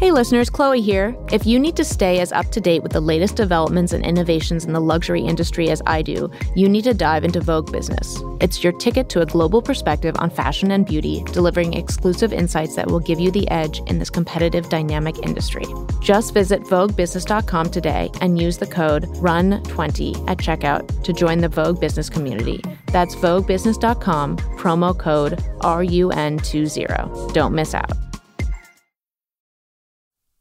Hey listeners, Chloe here. If you need to stay as up to date with the latest developments and innovations in the luxury industry as I do, you need to dive into Vogue Business. It's your ticket to a global perspective on fashion and beauty, delivering exclusive insights that will give you the edge in this competitive, dynamic industry. Just visit VogueBusiness.com today and use the code RUN20 at checkout to join the Vogue Business community. That's VogueBusiness.com, promo code RUN20. Don't miss out.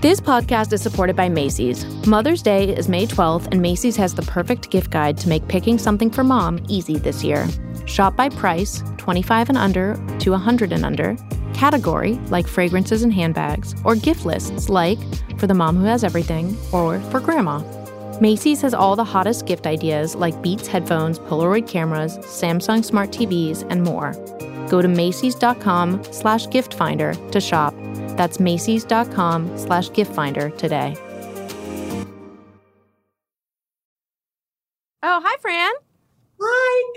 This podcast is supported by Macy's. Mother's Day is May 12th, and Macy's has the perfect gift guide to make picking something for mom easy this year. Shop by price, 25 and under to 100 and under category, like fragrances and handbags, or gift lists, like for the mom who has everything, or for grandma. Macy's has all the hottest gift ideas like Beats headphones, Polaroid cameras, Samsung smart TVs, and more. Go to Macy's.com slash gift finder to shop. That's Macy's.com slash gift finder today. Oh, hi, Fran. Hi,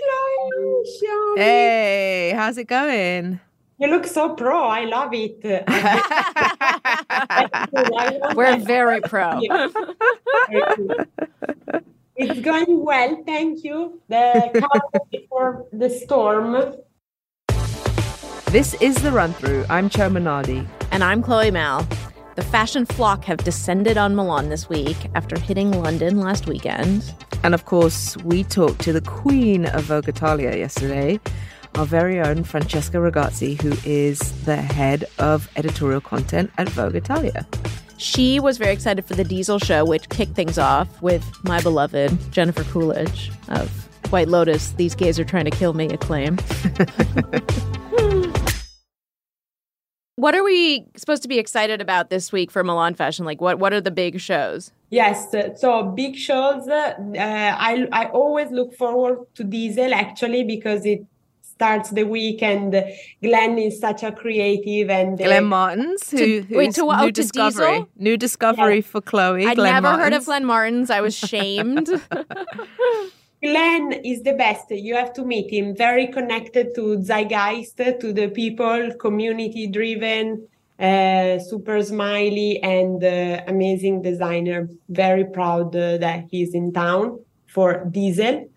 Chloe. Hey, how's it going? You look so pro. I love it. We're very pro. it's going well. Thank you. The before the storm. This is the run through. I'm Chioma Nnadi. And I'm Chloe Malle. The fashion flock have descended on Milan this week after hitting London last weekend. And of course, we talked to the queen of Vogue Italia yesterday, our very own Francesca Ragazzi, who is the head of editorial content at Vogue Italia. She was very excited for the Diesel show, which kicked things off with my beloved Jennifer Coolidge of White Lotus. These gays are trying to kill me, acclaim. what are we supposed to be excited about this week for Milan Fashion? Like, what what are the big shows? Yes, so big shows. Uh, I I always look forward to Diesel actually because it starts the week and Glenn is such a creative and uh, Glenn Martens, who to, wait to what new oh, discovery Diesel? new discovery yeah. for Chloe I'd Glenn never Martens. heard of Glenn Martens. I was shamed Glenn is the best. You have to meet him. Very connected to zeitgeist, to the people, community driven, uh, super smiley, and uh, amazing designer. Very proud uh, that he's in town for Diesel.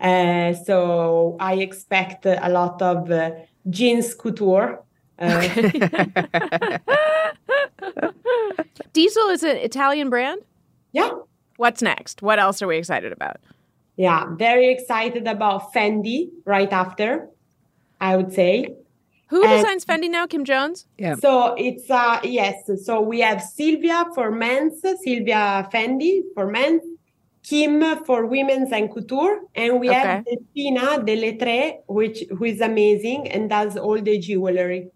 Uh, so I expect a lot of uh, jeans couture. Uh, Diesel is an Italian brand? Yeah. What's next? What else are we excited about? Yeah, very excited about Fendi right after, I would say. Who and designs Fendi now? Kim Jones? Yeah. So it's uh yes. So we have Silvia for men's, Silvia Fendi for men's, Kim for women's and couture, and we okay. have Delfina Delettrez, which who is amazing and does all the jewelry.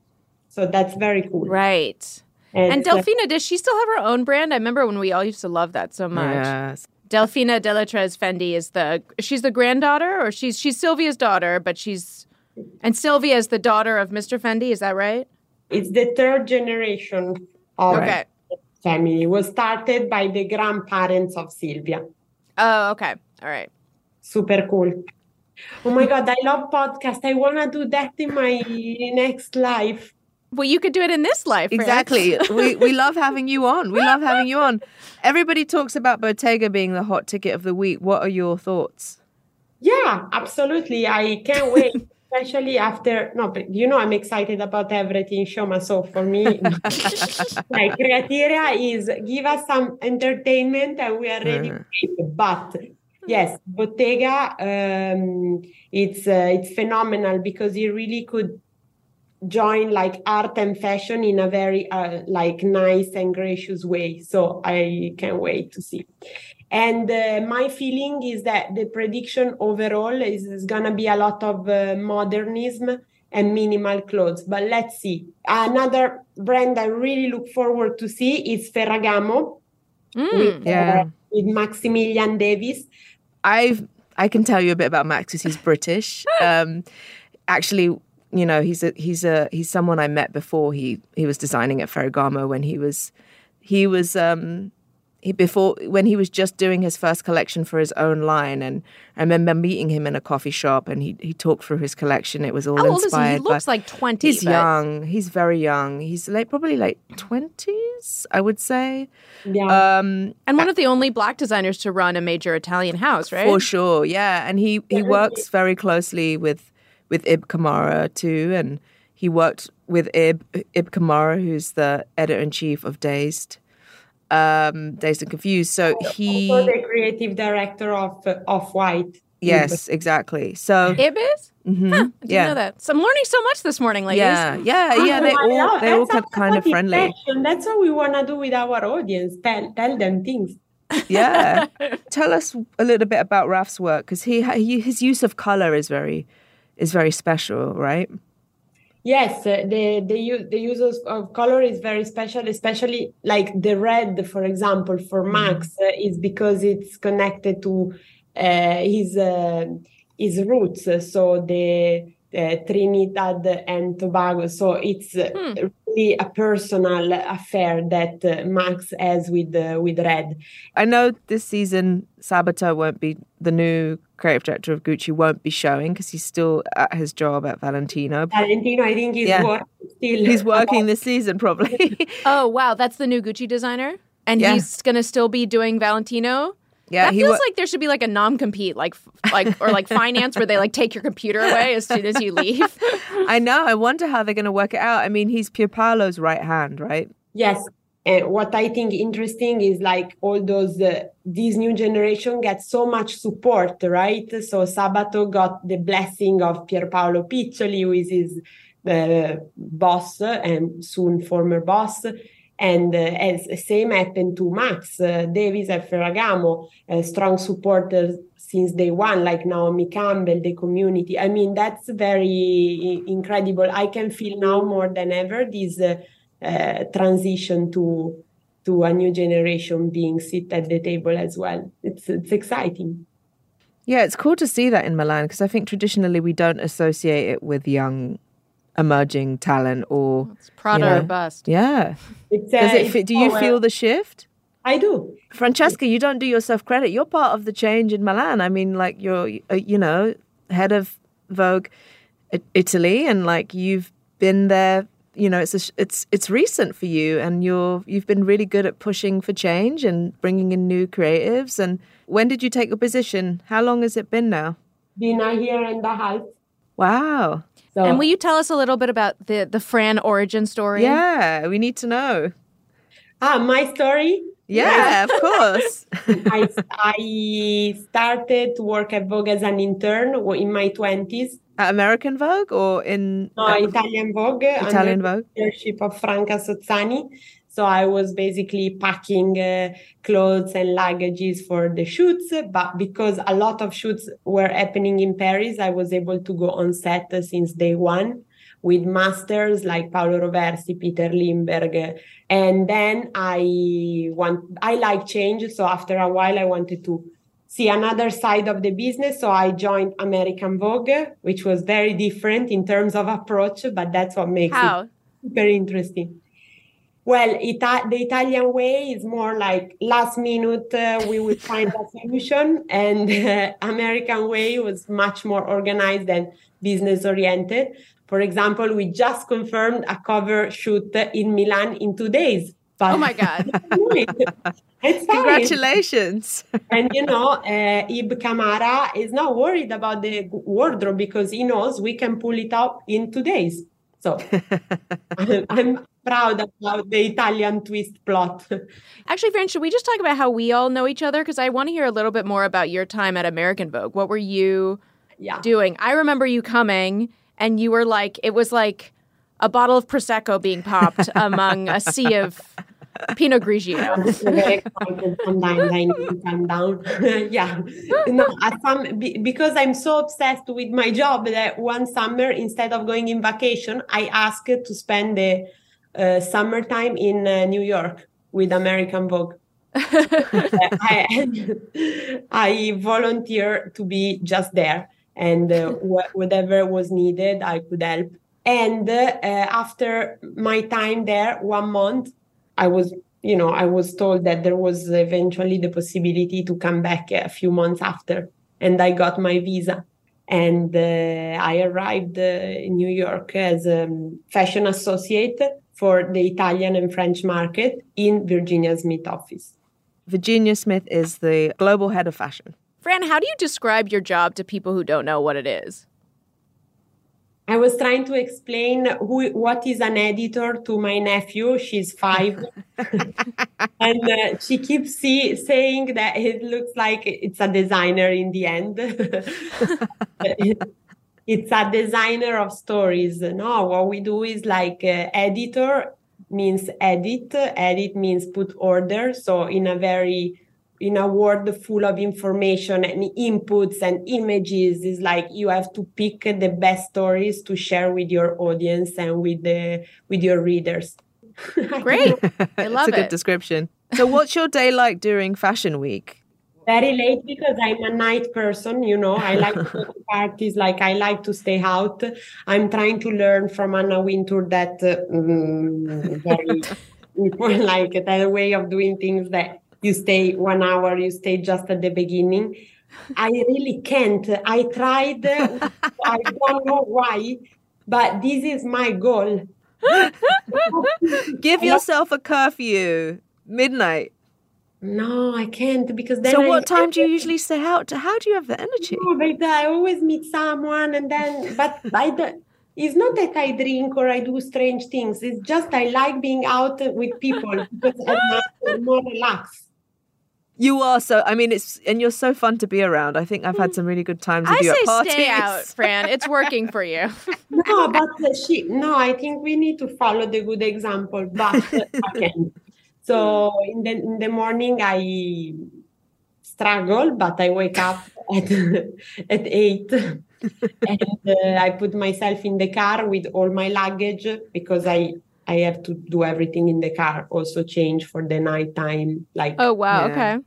So that's very cool. Right. And, and uh, Delfina, does she still have her own brand? I remember when we all used to love that so much. Yes. Delfina Delettrez Fendi is the she's the granddaughter or she's she's Silvia's daughter, but she's and Silvia is the daughter of Mr. Fendi, is that right? It's the third generation of okay. family. It was started by the grandparents of Silvia. Oh, okay. All right. Super cool. Oh my god, I love podcast. I wanna do that in my next life. Well, you could do it in this life. Exactly. we we love having you on. We love having you on. Everybody talks about Bottega being the hot ticket of the week. What are your thoughts? Yeah, absolutely. I can't wait. Especially after no, but you know I'm excited about everything Chioma. So for me, like criteria is give us some entertainment and we are ready. Mm. But yes, Bottega, um, it's uh, it's phenomenal because it really could join like art and fashion in a very uh, like nice and gracious way so i can't wait to see And uh, my feeling is that the prediction overall is, is going to be a lot of uh, modernism and minimal clothes. But let's see. Another brand I really look forward to see is Ferragamo Mm. with, Yeah. uh, with Maximilian Davis. I've I can tell you a bit about Max because he's British. Um, actually, you know, he's a he's a he's someone I met before he he was designing at Ferragamo when he was he was um he before when he was just doing his first collection for his own line and I remember meeting him in a coffee shop and he he talked through his collection. It was all How old is he? inspired He looks like 20. He's but- young. He's very young. He's late probably late 20s, I would say. Yeah. Um And one of the only black designers to run a major Italian house, right? for sure, yeah. And he he works very closely with with Ib Kamara too, and he worked with Ib Ib Kamara, who's the editor in chief of Dazed, um, Dazed and Confused. So he, also the creative director of uh, Off White. yes, exactly. So Ib is? mhm, I didn't yeah. know that. So I'm learning so much this morning, ladies. Yeah, yeah, yeah. They all know, they all that's kind kind of friendly. passion. That's what we want to do with our audience. Tell tell them things. Yeah. Tell us a little bit about Raf's work because he, he his use of color is very is very special, right? Yes, uh, the the use the use of, color is very special, especially like the red, for example, for Max uh, is because it's connected to uh, his uh, his roots. So the uh, Trinidad and Tobago. So it's uh, really a personal affair that uh, Max has with uh, with red. I know this season Sabato won't be the new creative director of Gucci won't be showing because he's still at his job at Valentino. Valentino, I think, is Yeah. working still. He's working this season probably. Oh, wow. That's the new Gucci designer? And Yeah. he's going to still be doing Valentino? Yeah, that he feels wo- like there should be like a non-compete, like like or like finance, where they like take your computer away as soon as you leave. I know. I wonder how they're going to work it out. I mean, he's Pierpaolo's right hand, right? Yes. And what I think interesting is like all those, uh, this new generation gets so much support, right? So Sabato got the blessing of Pierpaolo Piccioli, who is his uh, boss and soon former boss. And uh, as same happened to Max uh, Davis at Ferragamo, uh, strong supporters since day one, like Naomi Campbell, the community. I mean, that's very incredible. I can feel now more than ever this uh, uh, transition to to a new generation being sit at the table as well. It's it's exciting. Yeah, it's cool to see that in Milan because I think traditionally we don't associate it with young, emerging talent or It's Prada You or bust. yeah. It's Does uh, it? it's Fit, do you power. feel the shift? I do. Francesca, you don't do yourself credit. You're part of the change in Milan. I mean, like you're, uh, you know, head of Vogue Italy, and like you've been there. You know, it's a, it's it's recent for you, and you're you've been really good at pushing for change and bringing in new creatives. And when did you take your position? How long has it been now? Been a year and a half. Wow. So And will you tell us a little bit about the the Fran origin story? Yeah, we need to know. ah, my story. Yeah, of course. I I started to work at Vogue as an intern in my twenties. At American Vogue or in No, uh, Italian Vogue. Italian under Vogue? the leadership of Franca Sozzani. So I was basically packing uh, clothes and luggages for the shoots. But because a lot of shoots were happening in Paris, I was able to go on set since day one with masters like Paolo Roversi, Peter Lindbergh. And then I want, I like change. So after a while, I wanted to see another side of the business. So I joined American Vogue, which was very different in terms of approach, but that's what makes it How? very interesting. Well, Ita- the Italian way is more like last minute, uh, we will find a solution. And uh, American way was much more organized and business oriented. For example, we just confirmed a cover shoot in Milan in two days. But Oh my God. it's. Congratulations. And you know, uh, Ib Kamara is not worried about the wardrobe because he knows we can pull it up in two days. So I'm, I'm proud about the Italian twist plot. Actually, Fran, should we just talk about how we all know each other? Because I want to hear a little bit more about your time at American Vogue. What were you yeah. doing? I remember you coming and you were like, it was like a bottle of Prosecco being popped among a sea of Pinot Grigio. Sometimes. I need to calm down. yeah. No, some, because I'm so obsessed with my job that one summer, instead of going in vacation, I asked to spend the uh, summertime in uh, New York with American Vogue. I, I volunteer to be just there and uh, wh- whatever was needed, I could help. And uh, after my time there, one month, I was, you know, I was told that there was eventually the possibility to come back a few months after, and I got my visa. And uh, I arrived uh, in New York as a fashion associate for the Italian and French market in Virginia Smith office. Virginia Smith is the global head of fashion. Fran, how do you describe your job to people who don't know what it is? I was trying to explain who what is an editor to my nephew. She's five, and uh, she keeps see, saying that it looks like it's a designer in the end. it's a designer of stories. No, what we do is like uh, editor means edit. Edit means put order. So in a very in a world full of information and inputs and images is like you have to pick the best stories to share with your audience and with the with your readers great i love it. a good description so what's your day like during fashion week very late because i'm a night person you know i like to to parties like i like to stay out i'm trying to learn from anna wintour that uh, very like that way of doing things that you stay one hour, you stay just at the beginning. I really can't. I tried, I don't know why, but this is my goal. Give yourself a curfew, midnight. No, I can't because then. So, I, what time do you usually stay out? How do you have the energy? No, but I always meet someone, and then, but I don't. It's not that I drink or I do strange things. It's just I like being out with people because I'm more relaxed. You are so. I mean, it's and you're so fun to be around. I think I've had some really good times with I you say at parties. stay out, Fran. It's working for you. no, but she. No, I think we need to follow the good example. But uh, again, so in the in the morning I struggle, but I wake up at at eight. and uh, I put myself in the car with all my luggage because I I have to do everything in the car. Also change for the nighttime. Like oh wow, yeah. okay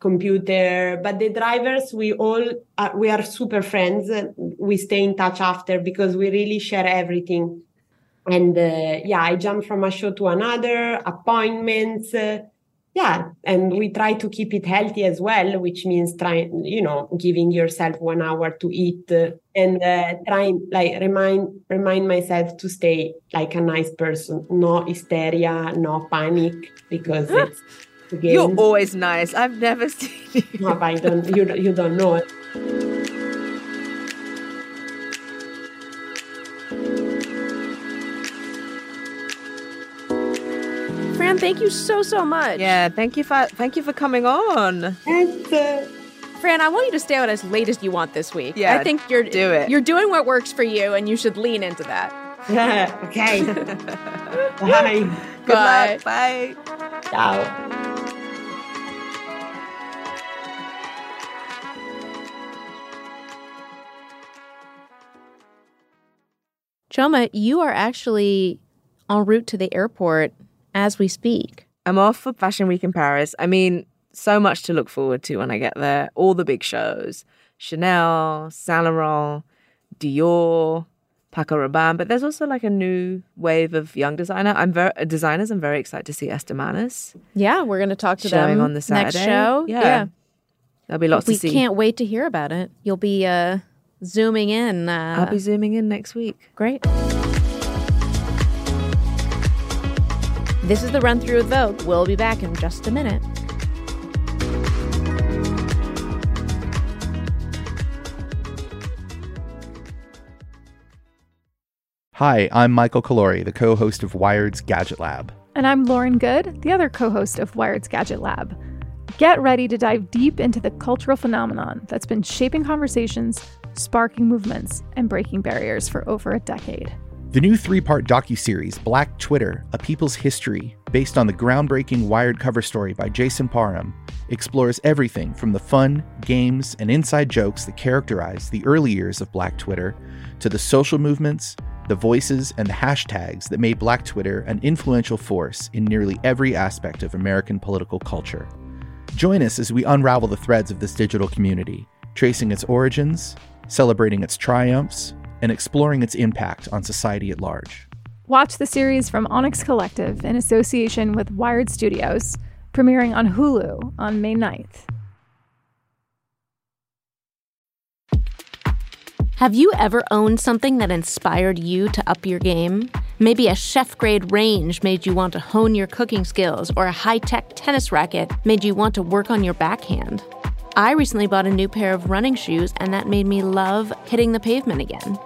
computer but the drivers we all uh, we are super friends we stay in touch after because we really share everything and uh, yeah i jump from a show to another appointments uh, yeah and we try to keep it healthy as well which means trying you know giving yourself one hour to eat and uh, trying like remind remind myself to stay like a nice person no hysteria no panic because it's Again. You're always nice. I've never seen you. No, but I don't, you, you don't know it. Fran, thank you so so much. Yeah, thank you for thank you for coming on. And uh, Fran, I want you to stay out as late as you want this week. Yeah, I think you're do it. You're doing what works for you, and you should lean into that. okay. Bye. Good Bye. luck. Bye. Ciao. Chioma, you are actually en route to the airport as we speak. I'm off for Fashion Week in Paris. I mean, so much to look forward to when I get there. All the big shows Chanel, Saint Laurent, Dior, Paco Rabanne. But there's also like a new wave of young designer. I'm very designers. I'm very excited to see Ester Manas. Yeah, we're going to talk to them on the Saturday. next show. Yeah. yeah. There'll be lots we to see. We can't wait to hear about it. You'll be uh, zooming in. Uh, I'll be zooming in next week. Great. This is the run through of Vogue. We'll be back in just a minute. Hi, I'm Michael Calore, the co host of Wired's Gadget Lab. And I'm Lauren Goode, the other co host of Wired's Gadget Lab. Get ready to dive deep into the cultural phenomenon that's been shaping conversations, sparking movements, and breaking barriers for over a decade. The new three part docuseries, Black Twitter A People's History, based on the groundbreaking Wired cover story by Jason Parham, explores everything from the fun, games, and inside jokes that characterize the early years of Black Twitter to the social movements, the voices, and the hashtags that made Black Twitter an influential force in nearly every aspect of American political culture. Join us as we unravel the threads of this digital community, tracing its origins, celebrating its triumphs, and exploring its impact on society at large. Watch the series from Onyx Collective in association with Wired Studios, premiering on Hulu on May 9th. Have you ever owned something that inspired you to up your game? Maybe a chef grade range made you want to hone your cooking skills, or a high tech tennis racket made you want to work on your backhand. I recently bought a new pair of running shoes, and that made me love hitting the pavement again.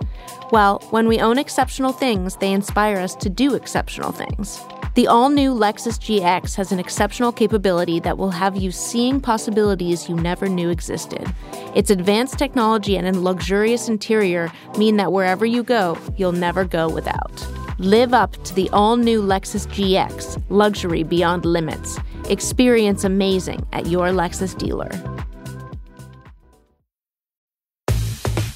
Well, when we own exceptional things, they inspire us to do exceptional things. The all new Lexus GX has an exceptional capability that will have you seeing possibilities you never knew existed. Its advanced technology and luxurious interior mean that wherever you go, you'll never go without. Live up to the all new Lexus GX, luxury beyond limits. Experience amazing at your Lexus dealer.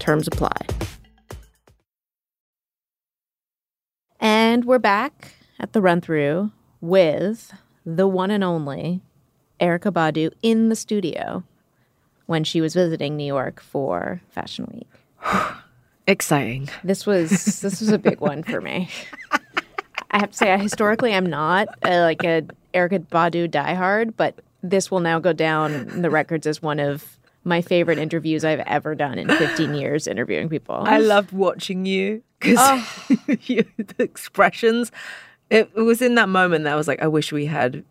Terms apply. And we're back at the run through with the one and only Erykah Badu in the studio when she was visiting New York for Fashion Week. Exciting. This was this was a big one for me. I have to say, I, historically, I'm not uh, like a Erykah Badu diehard, but this will now go down in the records as one of my favorite interviews I've ever done in 15 years interviewing people. I loved watching you because the expressions. It, it was in that moment that I was like, I wish we had,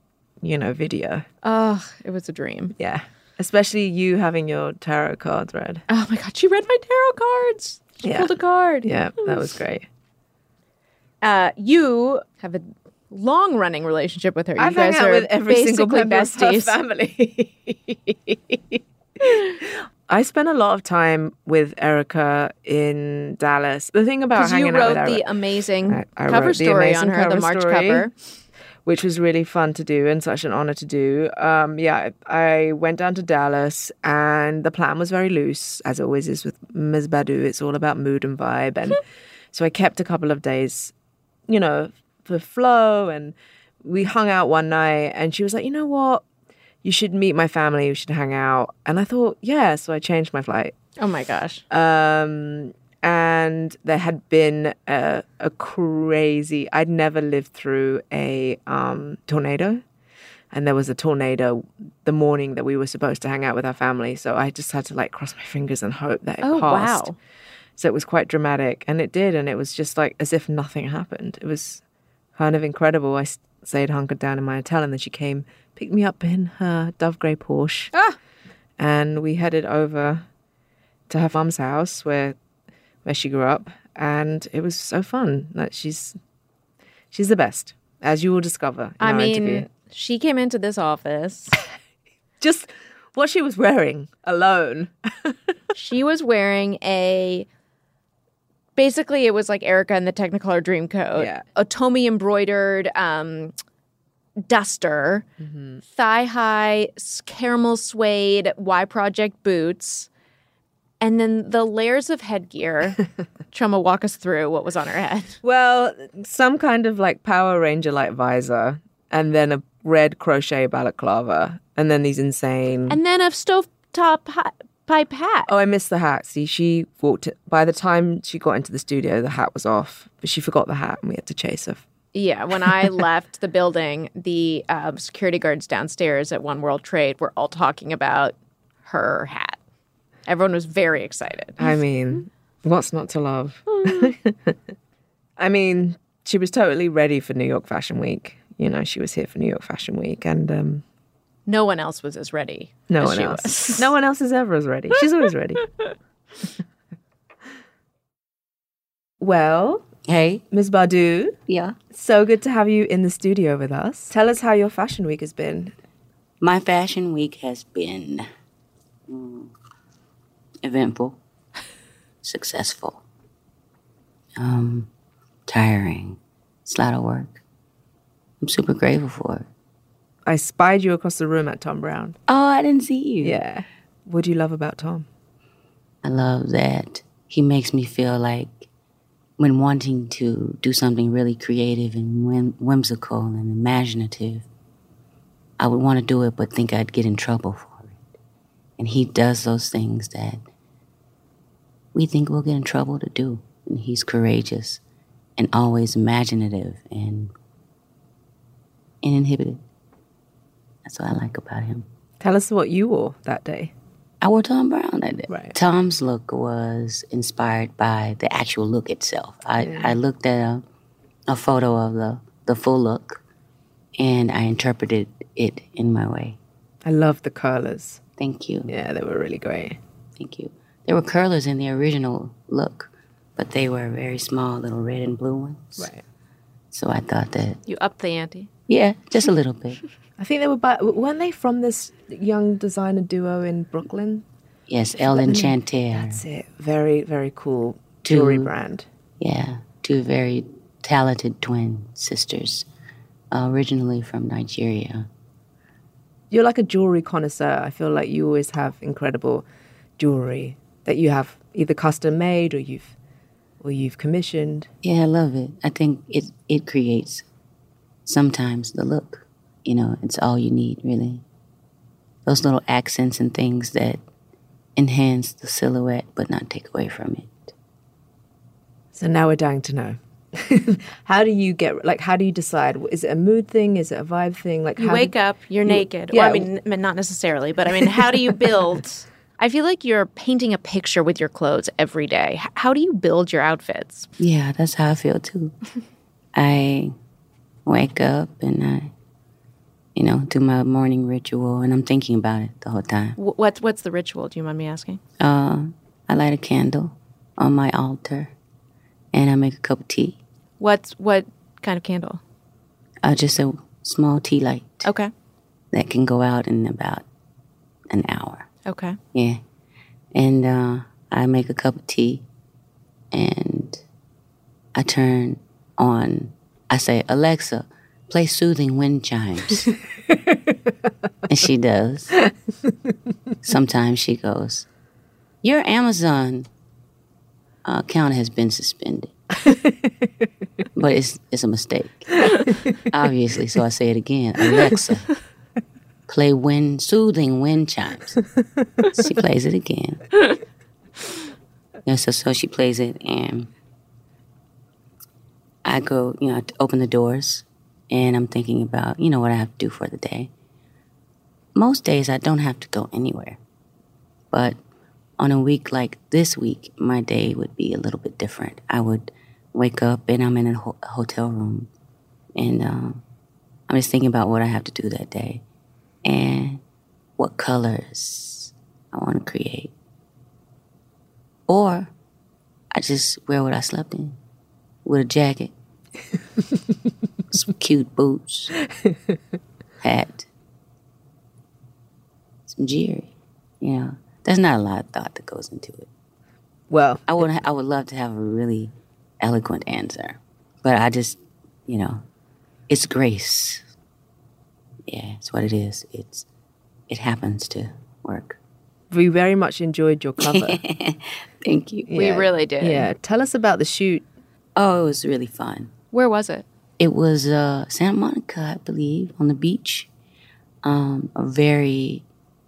you know, video. Oh, it was a dream. Yeah. Especially you having your tarot cards read. Oh my God, she read my tarot cards. She Yeah. pulled a card. Yeah, that was great. Uh, you have a long running relationship with her. You I've guys out are with every single basically member of her family. I spent a lot of time with Erykah in Dallas. The thing about hanging out with wrote the amazing I- I cover story on her, the March story. cover. which was really fun to do and such an honor to do. Um, yeah, I went down to Dallas, and the plan was very loose, as it always is with Ms. Badu. It's all about mood and vibe, and so I kept a couple of days, you know, for flow, and we hung out one night, and she was like, you know what, you should meet my family, we should hang out, and I thought, yeah, so I changed my flight. Oh my gosh. Um, and there had been a, a crazy, I'd never lived through a um, tornado. And there was a tornado the morning that we were supposed to hang out with our family. So I just had to like cross my fingers and hope that it Oh, passed. wow. So it was quite dramatic. And it did. And it was just like as if nothing happened. It was kind of incredible. I s- stayed hunkered down in my hotel and then she came, picked me up in her Dove Grey Porsche. Ah! And we headed over to her mum's house where where she grew up, and it was so fun. Like she's she's the best, as you will discover. In I mean, interview. she came into this office. just what she was wearing alone. she was wearing a. Basically, it was like Erykah in the Technicolor Dreamcoat. Yeah. A Tomy embroidered um, duster, Mm-hmm. thigh high caramel suede Y Project boots, and then the layers of headgear. Chioma, walk us through what was on her head. Well, some kind of like Power Ranger like visor, and then a red crochet balaclava, and then these insane. And then a stovetop hi- pipe hat. Oh, I missed the hat. See, she walked. By the time she got into the studio, the hat was off, but she forgot the hat, and we had to chase her. Yeah, when I left the building, the uh, security guards downstairs at One World Trade were all talking about her hat. Everyone was very excited. I mean, what's not to love? I mean, she was totally ready for New York Fashion Week. you know, she was here for New York Fashion Week, and um, No one else was as ready. no as one she else, was. no one else is ever as ready. She's always ready. well, Hey, Ms. Badu, yeah. so good to have you in the studio with us. Tell us how your fashion week has been. My fashion week has been mm, eventful, successful, um, tiring. It's a lot of work. I'm super grateful for it. I spied you across the room at Thom Browne. Oh, I didn't see you. Yeah. What do you love about Thom? I love that he makes me feel like when wanting to do something really creative and whim- whimsical and imaginative, I would want to do it but think I'd get in trouble for it. And he does those things that we think we'll get in trouble to do. And he's courageous and always imaginative and uninhibited. That's what I like about him. Tell us what you wore that day. I wore Thom Browne that day. Right. Thom's look was inspired by the actual look itself. I, I looked at a, a photo of the, the full look and I interpreted it in my way. I love the curlers. Thank you. Yeah, they were really great. Thank you. There were curlers in the original look, but they were very small, little red and blue ones. Right. So I thought that, You upped the ante. yeah, just a little bit. I think they were, by, weren't they from this young designer duo in Brooklyn? Yes, Ellen Chanter. That's it. Very, very cool jewelry Two- brand. Yeah, two very talented twin sisters, uh, originally from Nigeria. You're like a jewelry connoisseur. I feel like you always have incredible jewelry that you have either custom made or you've or you've commissioned. Yeah, I love it. I think it it creates sometimes the look. You know, it's all you need, really. Those little accents and things that enhance the silhouette but not take away from it. So now we're dying to know. how do you get like how do you decide is it a mood thing is it a vibe thing like You how wake do- up, you're naked. yeah. Or, I mean, not necessarily, but I mean, how do you build? I feel like you're painting a picture with your clothes every day. How do you build your outfits? Yeah, that's how I feel too. I wake up and I, you know, do my morning ritual and I'm thinking about it the whole time. Wh- What's what's the ritual? Do you mind me asking? Uh, I light a candle on my altar and I make a cup of tea. What's what kind of candle? Uh, just a small tea light Okay. that can go out in about an hour. Okay. Yeah. And uh, I make a cup of tea and I turn on, I say, Alexa, play soothing wind chimes. and she does. Sometimes she goes, Your Amazon uh, account has been suspended. but it's, it's a mistake. Obviously. So I say it again Alexa, play wind, soothing wind chimes. she plays it again. Yeah, so, so she plays it, and I go, you know, open the doors, and I'm thinking about, you know, what I have to do for the day. Most days I don't have to go anywhere, but on a week like this week, my day would be a little bit different. I would wake up and I'm in a ho- hotel room, and um, I'm just thinking about what I have to do that day and what colors I want to create. Or I just wear what I slept in with a jacket, some cute boots, hat, some jewelry. You know, there's not a lot of thought that goes into it. well I would I would love to have a really eloquent answer, but I just, you know, it's grace. Yeah, it's what it is. It's it happens to work. we very much enjoyed your cover Thank you. We really did. yeah tell us about the shoot Oh, it was really fun. Where was it? It was uh, Santa Monica, I believe, on the beach. Um, a very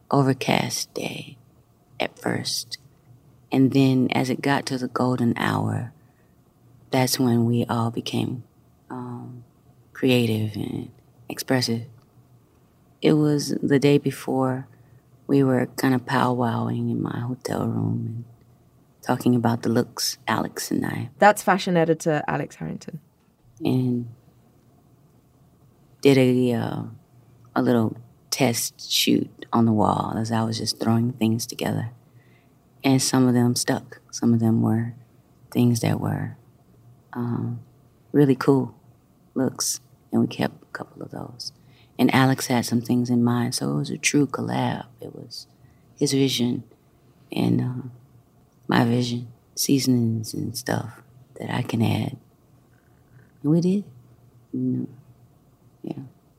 overcast day at first. And then as it got to the golden hour, that's when we all became um, creative and expressive. It was the day before we were kind of powwowing in my hotel room and talking about the looks, Alex and I. that's fashion editor alex harrington And did a uh, a little test shoot on the wall as I was just throwing things together, and some of them stuck. Some of them were things that were um, really cool looks, and we kept a couple of those. And Alex had some things in mind, so it was a true collab. It was his vision and uh, my vision, seasonings and stuff that I can add. And we did. You know, yeah.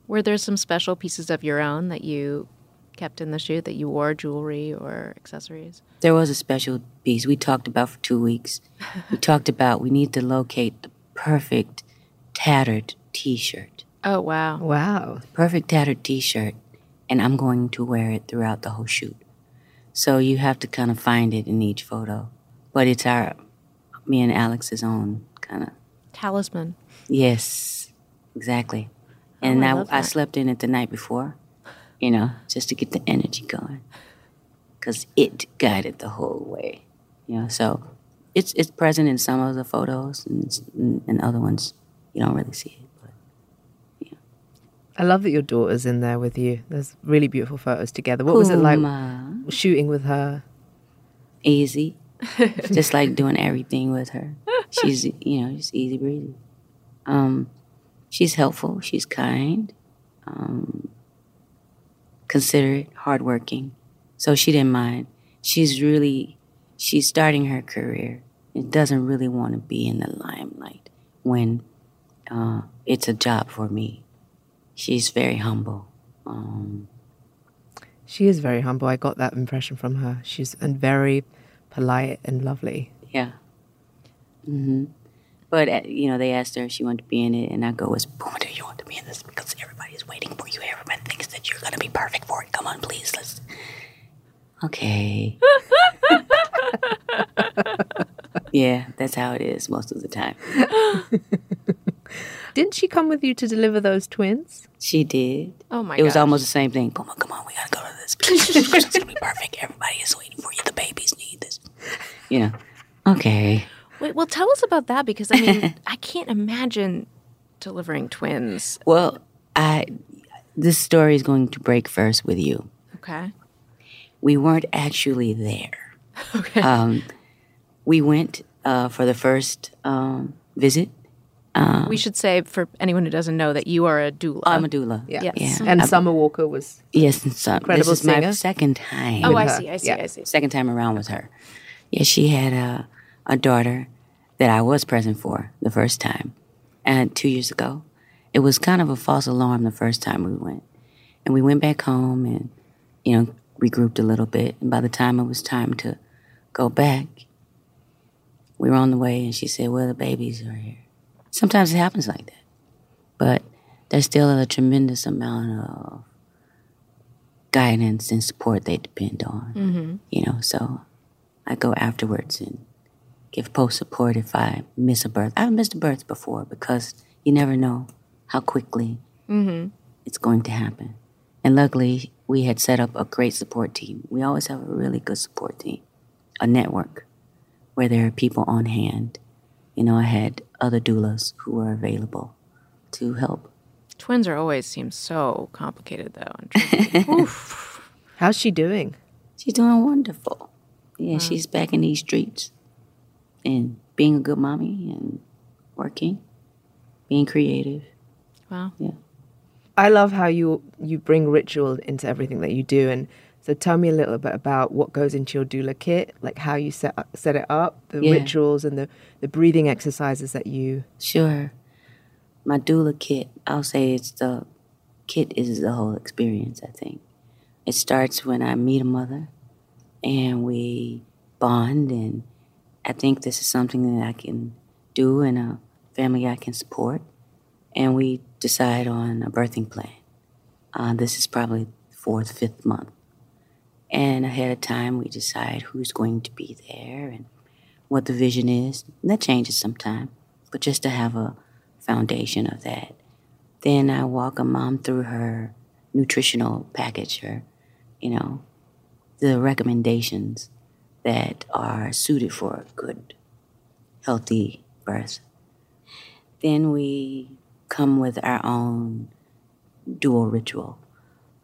Were there some special pieces of your own that you kept in the shoot that you wore, jewelry or accessories? There was a special piece we talked about for two weeks. we talked about we need to locate the perfect tattered t shirt. Oh, wow. Wow. The Perfect tattered t shirt. And I'm going to wear it throughout the whole shoot. So you have to kind of find it in each photo. But it's our, me and Alex's own kind of. Talisman. Yes, exactly. Oh, And I I, love I slept in it the night before, you know, just to get the energy going. Because it guided the whole way, you know. So it's it's present in some of the photos, and and other ones you don't really see it. But yeah. I love that your daughter's in there with you. There's really beautiful photos together. What was it like shooting with her? Easy, just like doing everything with her. She's you know just easy breezy. Um, she's helpful. She's kind, um, considerate, hardworking. So she didn't mind. She's really she's starting her career. It doesn't really want to be in the limelight when uh, it's a job for me. She's very humble. Um, She is very humble. I got that impression from her. She's and very polite and lovely. Yeah. hmm But uh, you know, they asked her if she wanted to be in it, and I go, "Was Puma, do you want to be in this? Because everybody's waiting for you. Everybody thinks that you're gonna be perfect for it. Come on, please, let's." Okay. yeah, that's how it is most of the time. Didn't she come with you to deliver those twins? She did. Oh my god. It was almost the same thing. Puma, come on, we gotta go to this. it's gonna be perfect. Everybody is waiting for you. The babies need this. You know. Okay. Wait, well, tell us about that because I mean, I can't imagine delivering twins. Well, I this story is going to break first with you. Okay. We weren't actually there. Um, we went uh, for the first um, visit. we should say for anyone who doesn't know that you are a doula. I'm a doula. Yeah. Yes. Yeah. And Summer Walker was Yes, and so, this Incredible is my second time. oh, I her. see. I see. Yeah. I see. second time around with her. Yeah, she had a, a daughter that I was present for the first time, and two years ago, it was kind of a false alarm the first time we went, and we went back home and you know regrouped a little bit, and by the time it was time to go back, we were on the way, and she said, "Well, the babies are here." Sometimes it happens like that, but there's still a tremendous amount of guidance and support they depend on mm-hmm. you know. So i go afterwards and give post support if i miss a birth i've missed a birth before because you never know how quickly mm-hmm. it's going to happen and luckily we had set up a great support team we always have a really good support team a network where there are people on hand you know i had other doulas who were available to help Twins are always seem so complicated though. Oof. how's she doing? She's doing wonderful. Yeah, she's back in these streets and being a good mommy and working, being creative. Wow. Yeah. I love how you you bring ritual into everything that you do, and so tell me a little bit about what goes into your doula kit, like how you set up, set it up, the Yeah. rituals and the the breathing exercises that you. Sure. My doula kit, I'll say it's the kit is the whole experience, I think. It starts when I meet a mother and we bond and I think this is something that I can do in a family I can support. And we decide on a birthing plan. Uh, this is probably fourth, fifth month. And ahead of time, we decide who's going to be there and what the vision is. And that changes sometime, but just to have a foundation of that. Then I walk a mom through her nutritional package, her, you know, the recommendations that are suited for a good, healthy birth. Then we come with our own doula ritual.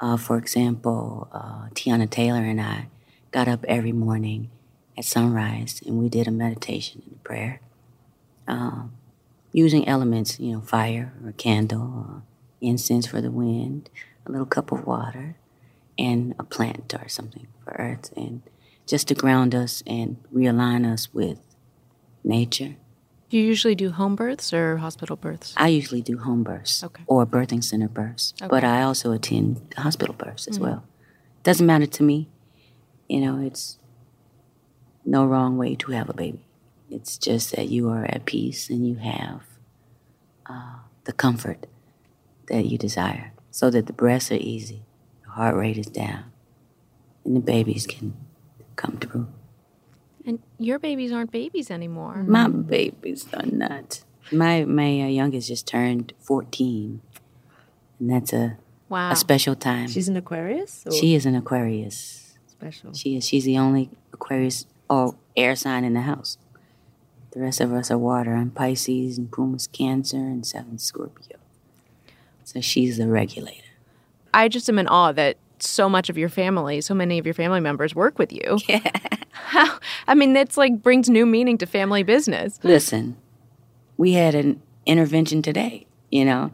Uh, for example, uh, Teyana Taylor and I got up every morning at sunrise and we did a meditation and a prayer um, using elements, you know, fire or candle, or incense for the wind, a little cup of water, and a plant or something for earth, and just to ground us and realign us with nature. Do you usually do home births or hospital births? I usually do home births Okay. or birthing center births, but I also attend hospital births as well. Doesn't matter to me. You know, it's no wrong way to have a baby. It's just that you are at peace and you have uh, the comfort that you desire so that the breaths are easy, the heart rate is down, and the babies can come through. And your babies aren't babies anymore. My babies are not. My my uh, youngest just turned fourteen, and that's a Wow. a special time. She's an Aquarius? Or she is an Aquarius. special. She is. She's the only Aquarius or air sign in the house. The rest of us are water. I'm Pisces, and Puma's Cancer, and Seven Scorpio. So she's the regulator. I just am in awe that so much of your family, so many of your family members work with you. Yeah. How, I mean, that's like brings new meaning to family business. Listen, we had an intervention today. You know,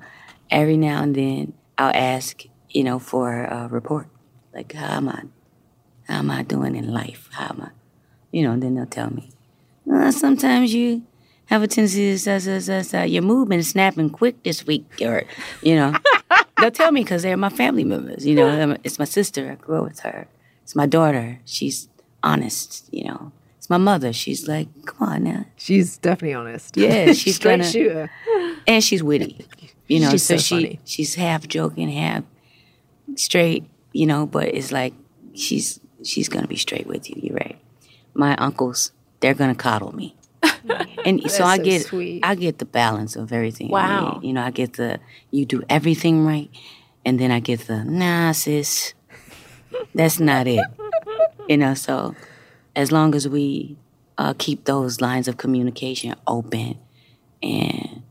every now and then I'll ask, you know, for a report, like how am I, how am I doing in life? How am I, you know? And then they'll tell me, "Uh, sometimes you have a tendency to say, say, say, your movement is snapping quick this week, or you know. they'll tell me because they're my family members. You know, it's my sister. I grew up with her. It's my daughter. She's honest. You know, it's my mother. She's like, come on now. She's definitely honest. Yeah, she's straight gonna- shooter. and she's witty. You know, She's so, so she she's half joking, half straight. You know, but it's like she's she's gonna be straight with you. You're right. My uncles, they're gonna coddle me, and so I so get sweet. I get the balance of everything. Wow. You know, I get the you do everything right, and then I get the nah, sis, that's not it. You know, so as long as we uh, keep those lines of communication open and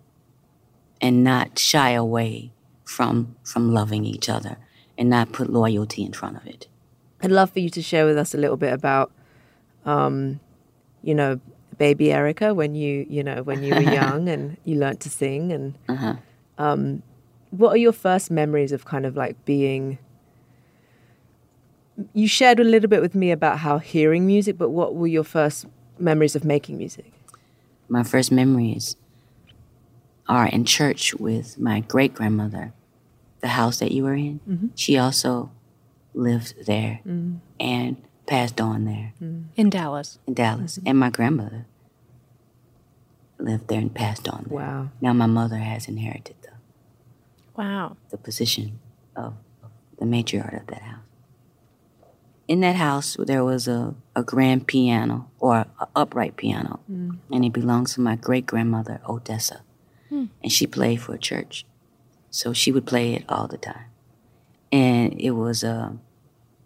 and not shy away from from loving each other and not put loyalty in front of it. I'd love for you to share with us a little bit about, um, you know, baby Erykah when you, you know, when you were young and you learned to sing, and Uh-huh. um, what are your first memories of kind of like being? You shared a little bit with me about how hearing music, but what were your first memories of making music? My first memories are in church with my great grandmother, the house that you were in. She also lived there and passed on there In Dallas. in Dallas, and my grandmother lived there and passed on there. Wow. Now my mother has inherited the Wow. the position of the matriarch of that house. In that house, there was a, a grand piano or an upright piano, mm. and it belongs to my great grandmother, Odessa. Hmm. And she played for a church. So she would play it all the time. And it was a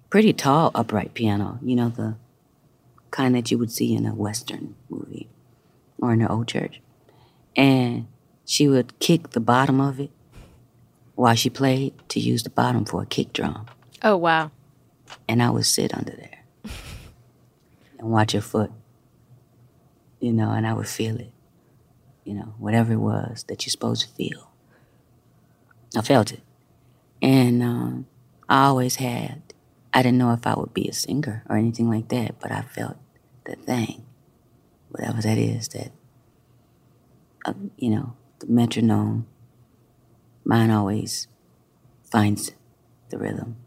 pretty tall upright piano, you know, the kind that you would see in a Western movie or in the old church. And she would kick the bottom of it while she played to use the bottom for a kick drum. Oh, wow. And I would sit under there and watch her foot, you know, and I would feel it, you know, whatever it was that you're supposed to feel. I felt it. And um, I always had, I didn't know if I would be a singer or anything like that, but I felt the thing, whatever that is, that, uh, you know, the metronome, mine always finds the rhythm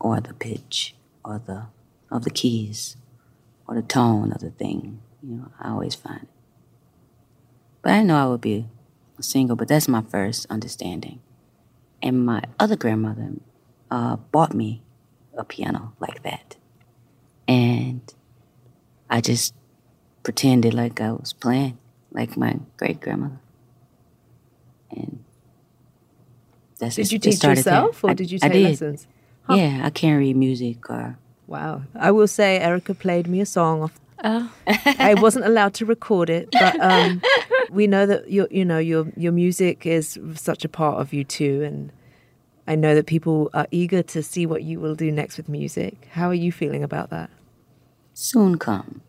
or the pitch or the of the keys or the tone of the thing. You know, I always find it. But I know I would be a singer, but that's my first understanding. And my other grandmother uh, bought me a piano like that. And I just pretended like I was playing like my great grandmother. And that's Did you teach started there. yourself or I- did you I take did. lessons? Yeah, I can't read music or Wow. I will say Erykah played me a song off Oh. I wasn't allowed to record it, but um, we know that your you know your your music is such a part of you too, and I know that people are eager to see what you will do next with music. How are you feeling about that? Soon come.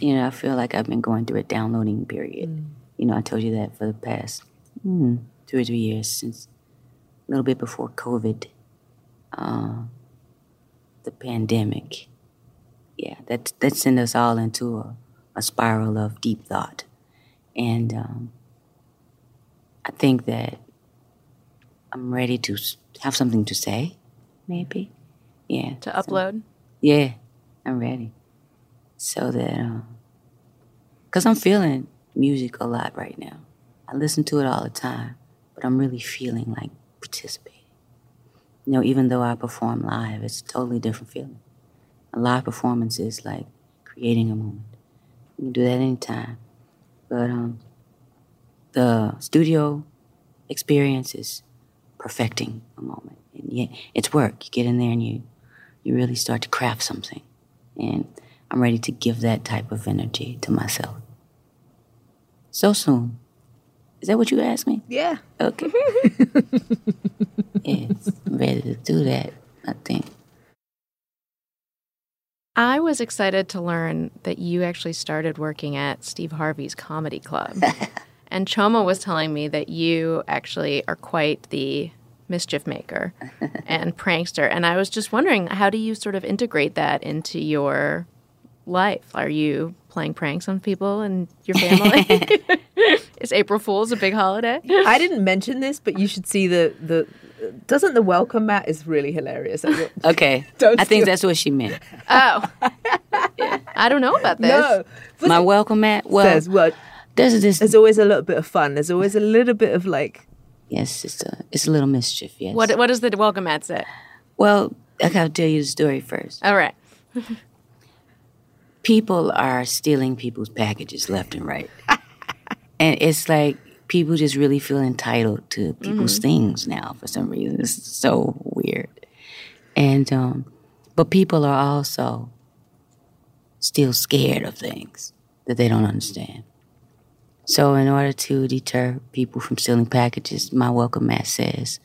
You know, I feel like I've been going through a downloading period. You know, I told you that for the past hmm, two or three years since a little bit before COVID, uh, the pandemic. Yeah, that that sent us all into a, a spiral of deep thought, and um, I think that I'm ready to have something to say. Maybe, yeah. To so- upload? yeah, I'm ready. So that, because I'm feeling music a lot right now. I listen to it all the time, but I'm really feeling like participating. You know, even though I perform live, it's a totally different feeling. A live performance is like creating a moment. You can do that anytime. But um, the studio experience is perfecting a moment. And yeah, it's work. You get in there and you you really start to craft something. And I'm ready to give that type of energy to myself. So soon. Is that what you asked me? Yeah. Okay. yes, I'm ready to do that, I think. I was excited to learn that you actually started working at Steve Harvey's comedy club. and Chioma was telling me that you actually are quite the mischief maker and prankster. And I was just wondering, how do you sort of integrate that into your life? Are you playing pranks on people and your family? Is April Fool's a big holiday? I didn't mention this, but you should see the the. Doesn't the welcome mat is really hilarious? Okay. Don't I think steal- that's what she meant. Oh. I don't know about this. no, My welcome mat? Well, says well. there's this. There's always a little bit of fun. There's always a little bit of like. Yes, it's a, it's a little mischief, yes. What, what does the welcome mat say? Well, I gotta tell you the story first. All right. People are stealing people's packages left and right. and it's like people just really feel entitled to people's things now for some reason. It's so weird. And um but people are also still scared of things that they don't understand. So in order to deter people from stealing packages, my welcome mat says,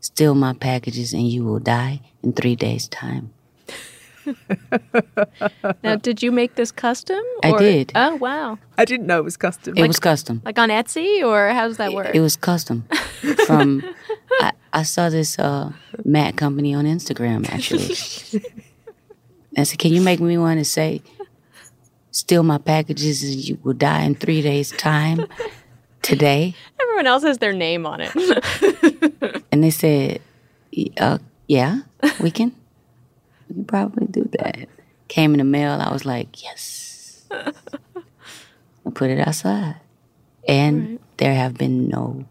steal my packages and you will die in three days' time. Now, did you make this custom? I did. Oh, wow. I didn't know it was custom. It was custom. Like on Etsy, or how does that work? It was custom from. I, I saw this uh, mat company on Instagram actually. I said, "Can you make me one to say, steal my packages and you will die in three days' time today?" Everyone else has their name on it. And they said, uh, "Yeah, we can. We can probably do that." Came in the mail. I was like, "Yes." I put it outside, and there have been no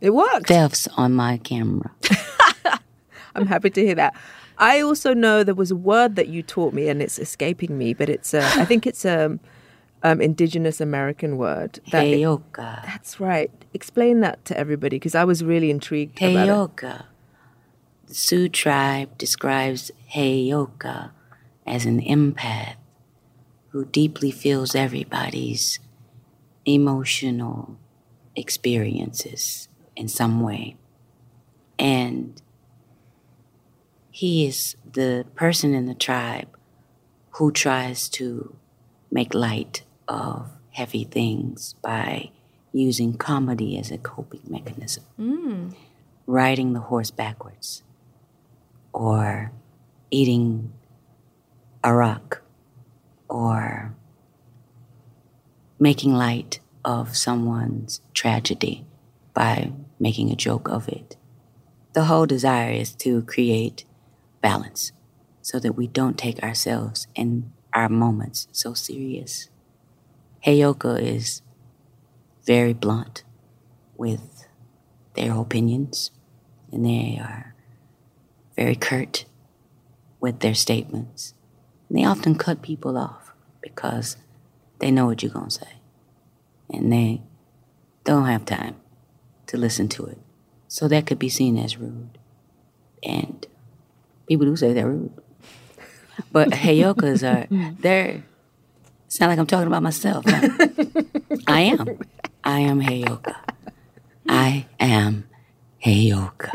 It worked. thefts on my camera. I'm happy to hear that. I also know there was a word that you taught me, and it's escaping me, but it's a, I think it's a um, indigenous American word. That Heyoka. that's right. Explain that to everybody because I was really intrigued about it. Heyoka. The Sioux tribe describes Heyoka as an empath who deeply feels everybody's emotional experiences in some way. And he is the person in the tribe who tries to make light of heavy things by using comedy as a coping mechanism. Mm. Riding the horse backwards, or eating a rock, or making light of someone's tragedy by making a joke of it. The whole desire is to create balance so that we don't take ourselves and our moments so serious. Heyoka is very blunt with their opinions, and they are very curt with their statements. And they often cut people off because they know what you're going to say. And they don't have time to listen to it. So that could be seen as rude. And people do say they're rude. But heyokas are, they're, it's not like I'm talking about myself. huh? I am. I am Heyoka. I am Heyoka.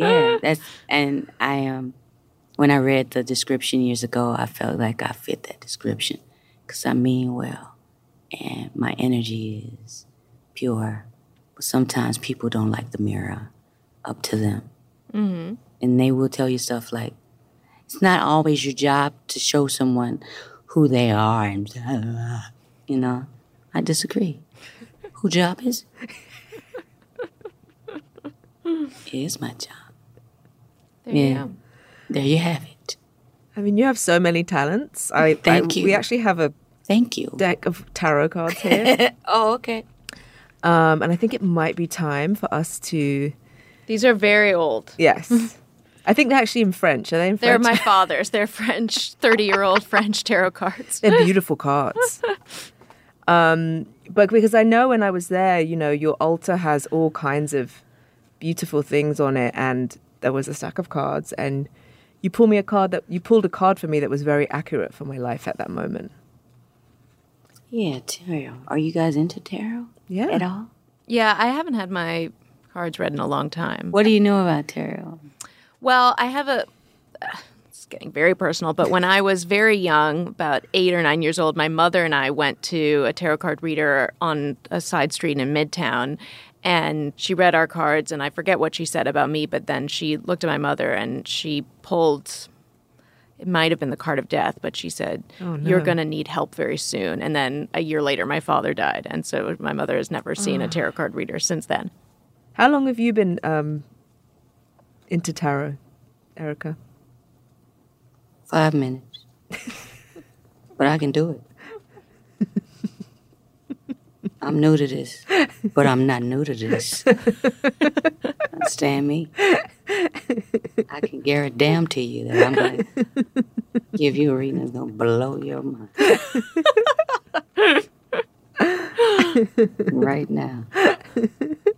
Yeah, that's and I am. Um, when I read the description years ago, I felt like I fit that description because I mean well, and my energy is pure. But sometimes people don't like the mirror up to them, mm-hmm. and they will tell you stuff like, "It's not always your job to show someone who they are," and you know, I disagree. Who job is? it is my job. There yeah. you go. There you have it. I mean, you have so many talents. I thank I, you. We actually have a thank you deck of tarot cards here. oh, okay. Um, and I think it might be time for us to. These are very old. Yes. I think they're actually in French. Are they in French? They're my father's. They're French, 30 year old French tarot cards. They're beautiful cards. um, but because I know when I was there, you know, your altar has all kinds of beautiful things on it. And there was a stack of cards. And you pulled me a card that you pulled a card for me that was very accurate for my life at that moment. Yeah, tarot. Are you guys into tarot? Yeah. At all? Yeah, I haven't had my cards read in a long time. What do you know about tarot? Well, I have a. It's getting very personal, but when I was very young, about eight or nine years old, my mother and I went to a tarot card reader on a side street in Midtown, and she read our cards and i forget what she said about me but then she looked at my mother and she pulled it might have been the card of death but she said oh, no. you're going to need help very soon. And then a year later my father died and so my mother has never seen oh. a tarot card reader since then. How long have you been um, into tarot Erykah? Five minutes. But i can do it I'm new to this, but I'm not new to this. Understand me? I can guarantee you that I'm going to give you a reading that's going to blow your mind. right now.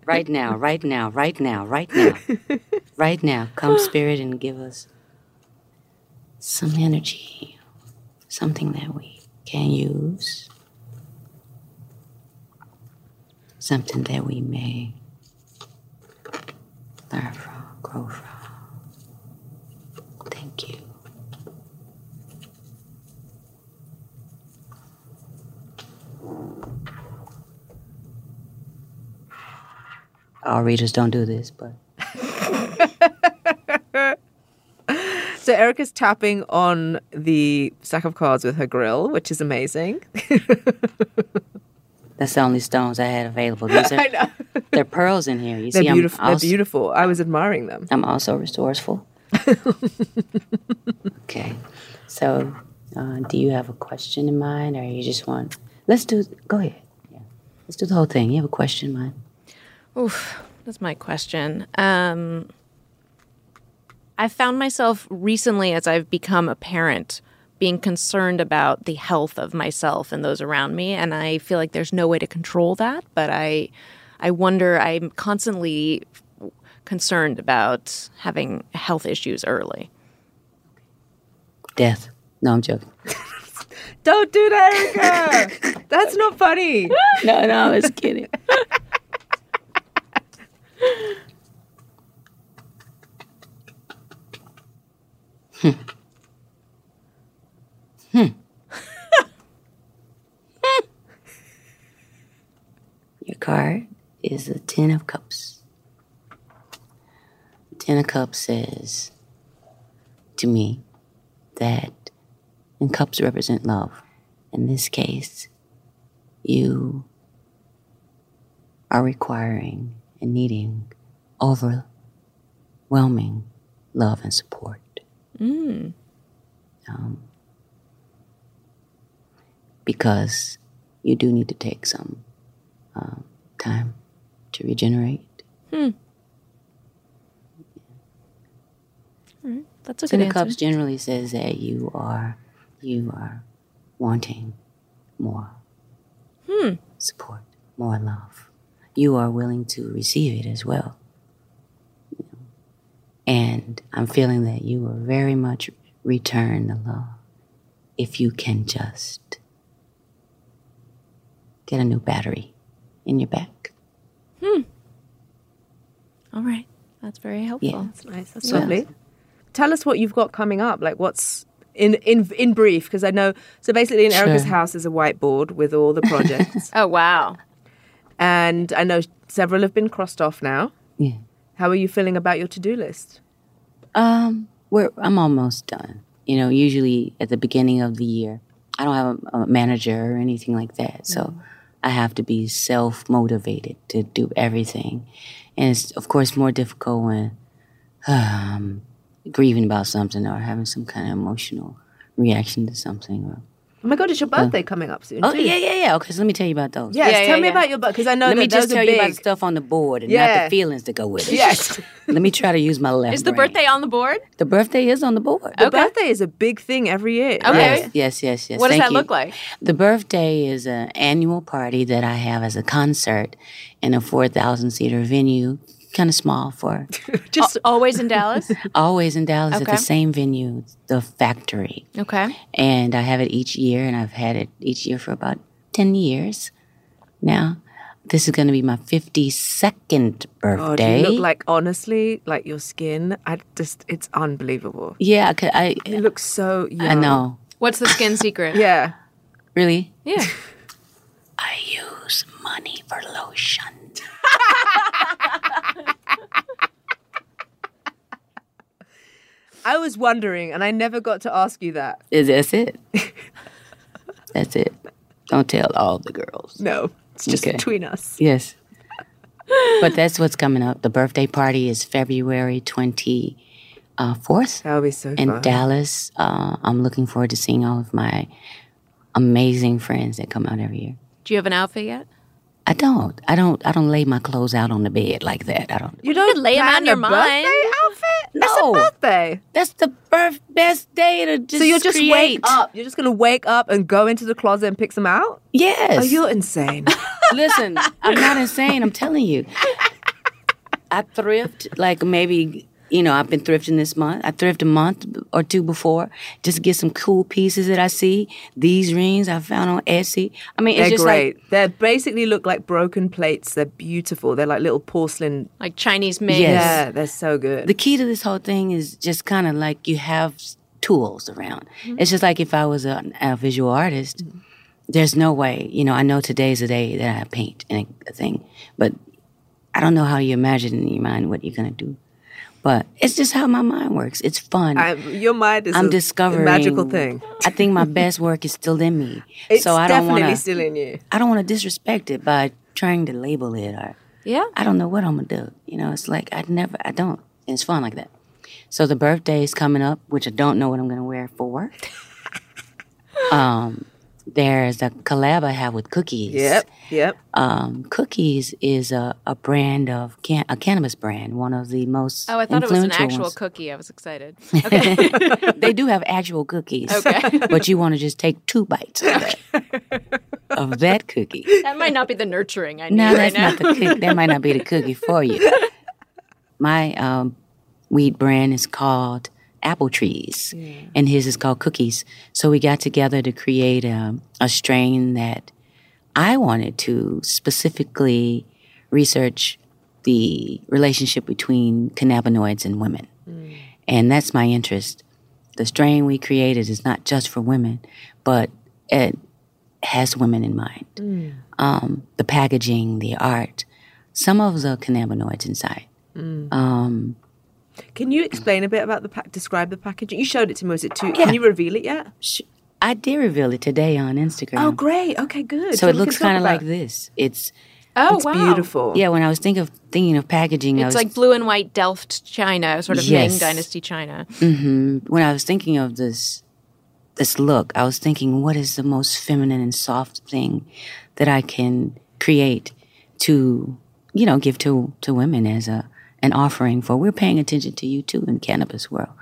Right now, right now, right now, right now. Right now, come spirit and give us some energy, something that we can use something that we may learn from, grow from. Thank you. All readers don't do this, but. so Erykah's tapping on the stack of cards with her grill, which is amazing. That's the only stones I had available. These are, I know. They're pearls in here. You they're see, beautiful. Also, they're beautiful. I was admiring them. I'm also resourceful. okay. So, uh, do you have a question in mind, or you just want? Let's do. Go ahead. Yeah. Let's do the whole thing. You have a question in mind? Oof, that's my question. Um, I found myself recently, as I've become a parent, being concerned about the health of myself and those around me and i feel like there's no way to control that but i i wonder i'm constantly concerned about having health issues early. Death. No i'm joking. Don't do that Erykah! That's not funny. No no i was kidding hmm. Hmm. Your card is the Ten of Cups. Ten of Cups says to me that, and cups represent love. In this case, you are requiring and needing overwhelming love and support. Mm. Um, because you do need to take some um, time to regenerate. Hmm. That's a good answer. Cups generally says that you are you are wanting more hmm. support, more love. You are willing to receive it as well. And I'm feeling that you will very much return the love if you can just get a new battery in your back. Hmm. All right. That's very helpful. Yeah. That's nice. That's lovely. Tell us what you've got coming up. Like what's in in in brief, because I know. So basically, in Erykah's Sure. house is a whiteboard with all the projects, Oh, wow. and I know several have been crossed off now. Yeah. How are you feeling about your to do list? Um, we're I'm almost done. You know, usually at the beginning of the year, I don't have a, a manager or anything like that, so I have to be self motivated to do everything, and it's of course more difficult when um, grieving about something or having some kind of emotional reaction to something. Or, Oh my god, it's your birthday coming up soon. oh too. yeah, yeah, yeah. Okay, so let me tell you about those. Yes, Yeah, tell yeah, me yeah. about your birthday because I know Let that me just those tell are you about big. stuff on the board and Yeah. not the feelings that go with it. Yes, Let me try to use my left. Is the brain. birthday on the board? The birthday is on the board. the Okay. birthday is a big thing every year. Okay. Yes, yes, yes, yes. What does that you. look like? The birthday is an annual party that I have as a concert in a 4,000 seater venue, kind of small for Just Always in Dallas? always in Dallas at the same venue, the factory. Okay. And I have it each year, and I've had it each year for about 10 years now. This is going to be my 52nd God, birthday. you look like honestly, like your skin. I just, it's unbelievable. yeah, I, could, I, You look so young. I know. What's the skin secret? Yeah. Really? Yeah. I use money for lotion. I was wondering, and I never got to ask you that. Is That's it. That's it. Don't tell all the girls. No, it's just Okay. between us. Yes. but that's what's coming up. The birthday party is February 24th That'll be so in fun. Dallas. Uh, I'm looking forward to seeing all of my amazing friends that come out every year. Do you have an outfit yet? I don't. I don't. I don't lay my clothes out on the bed like that. I don't. you don't lay them out on your a mind. birthday outfit. It's No. a birthday. That's the birth best day to just so you're just create. wake up. You're just gonna wake up and go into the closet and pick some out. Yes. Oh, you're insane. Listen, I'm not insane. I'm telling you. I thrift like maybe you know I've been thrifting this month. I thrift a month or two before just to get some cool pieces that I see. These rings I found on Etsy. I mean, it's They're just great. like they basically look like broken plates. They're beautiful. They're like little porcelain. Like Chinese made? Yes. Yeah, they're so good. the key to this whole thing is just kind of like you have tools around. Mm-hmm. It's just like if I was a, a visual artist. Mm-hmm. There's no way, you know. I know today's the day that I paint and a thing, but I don't know how you imagine in your mind what you're gonna do. But it's just how my mind works. It's fun. I, your mind is I'm a, discovering a magical thing. I think my best work is still in me. It's so I don't definitely want to. still in you. I don't want to disrespect it by trying to label it or Yeah. I don't know what I'm gonna do. You know, it's like I never. I don't. And it's fun like that. So the birthday is coming up, which I don't know what I'm gonna wear for. Work. Um, there's a collab I have with Cookies. Yep, yep. Um, Cookies is a, a brand of can- a cannabis brand, one of the most Oh, I thought it was an actual ones. cookie. I was excited. Okay. they do have actual cookies. Okay. but you want to just take two bites of that, of that cookie. that might not be the nurturing I need No, right that's now. not the cookie. That might not be the cookie for you. My um, weed brand is called Apple Trees, and his is called Cookies. So we got together to create a, a strain that I wanted to specifically research the relationship between cannabinoids and women. And that's my interest. The strain we created is not just for women, but it has women in mind. Um, the packaging, the art, some of the cannabinoids inside. Um, Can you explain a bit about the pack? Describe the packaging. You showed it to me. Was it too? Can you reveal it yet? sh- I did reveal it today on Instagram. Oh, great. Okay, good. So we it looks kind of like this. It's oh, It's wow. beautiful. yeah. When I was thinking of thinking of packaging, I It's was like blue and white Delft China, sort of Yes. Ming Dynasty China. hmm when I was thinking of this this look, I was thinking, what is the most feminine and soft thing that I can create to, you know, give to to women as a an offering for we're paying attention to you too in cannabis world.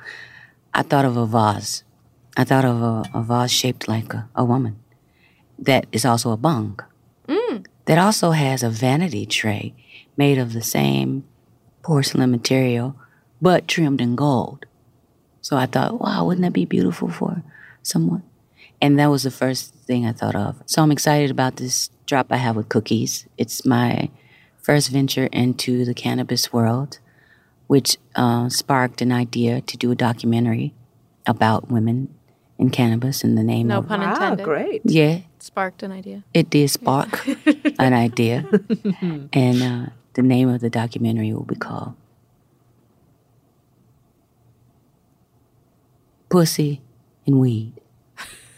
I thought of a vase. I thought of a, a vase shaped like a, a woman that is also a bong. Mm. That also has a vanity tray made of the same porcelain material, but trimmed in gold. So I thought, wow, wouldn't that be beautiful for someone? And that was the first thing I thought of. So I'm excited about this drop I have with cookies. It's my first venture into the cannabis world, which uh, sparked an idea to do a documentary about women in cannabis in the name No of. pun Wow, intended. great. Yeah, Sparked an idea. it did spark an idea. and uh, the name of the documentary will be called Pussy and Weed.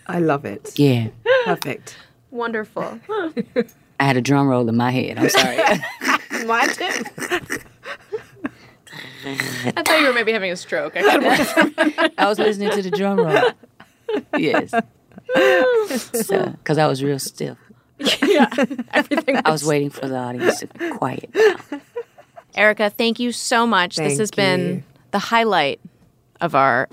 I love it. Yeah. Perfect. Wonderful. I had a drum roll in my head. I'm sorry. Mine too. I thought you were maybe having a stroke. I I was listening to the drum roll. Yes. So, because I was real stiff. yeah, everything. I was waiting for the audience to be quiet. Erykah, thank you so much. this Thank has been the highlight of our,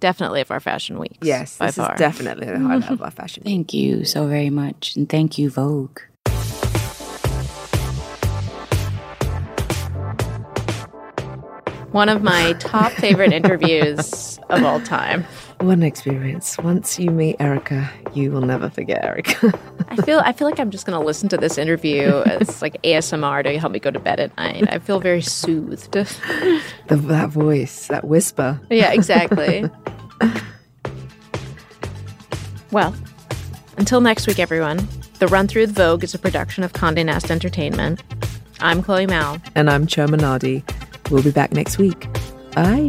definitely of our fashion week. Yes, by this far. is definitely the highlight of our fashion. week. Thank you so very much. And thank you, Vogue. One of my top favorite interviews of all time. What an experience. Once you meet Erykah, you will never forget Erykah. I feel I feel like I'm just going to listen to this interview as like ASMR to help me go to bed at night. I feel very soothed. the, that voice, that whisper. yeah, exactly. well, until next week, everyone. The Run Through the Vogue is a production of Condé Nast Entertainment. I'm Chloe Malle. And I'm Chioma Nnadi. We'll be back next week. Bye.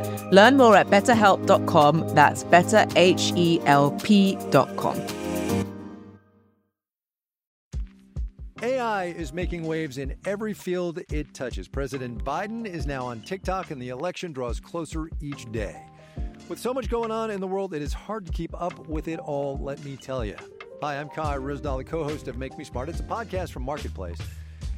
Learn more at betterhelp.com. That's betterhelp.com. AI is making waves in every field it touches. President Biden is now on TikTok, and the election draws closer each day. With so much going on in the world, it is hard to keep up with it all, let me tell you. Hi, I'm Kai Ryssdal, the co host of Make Me Smart. It's a podcast from Marketplace.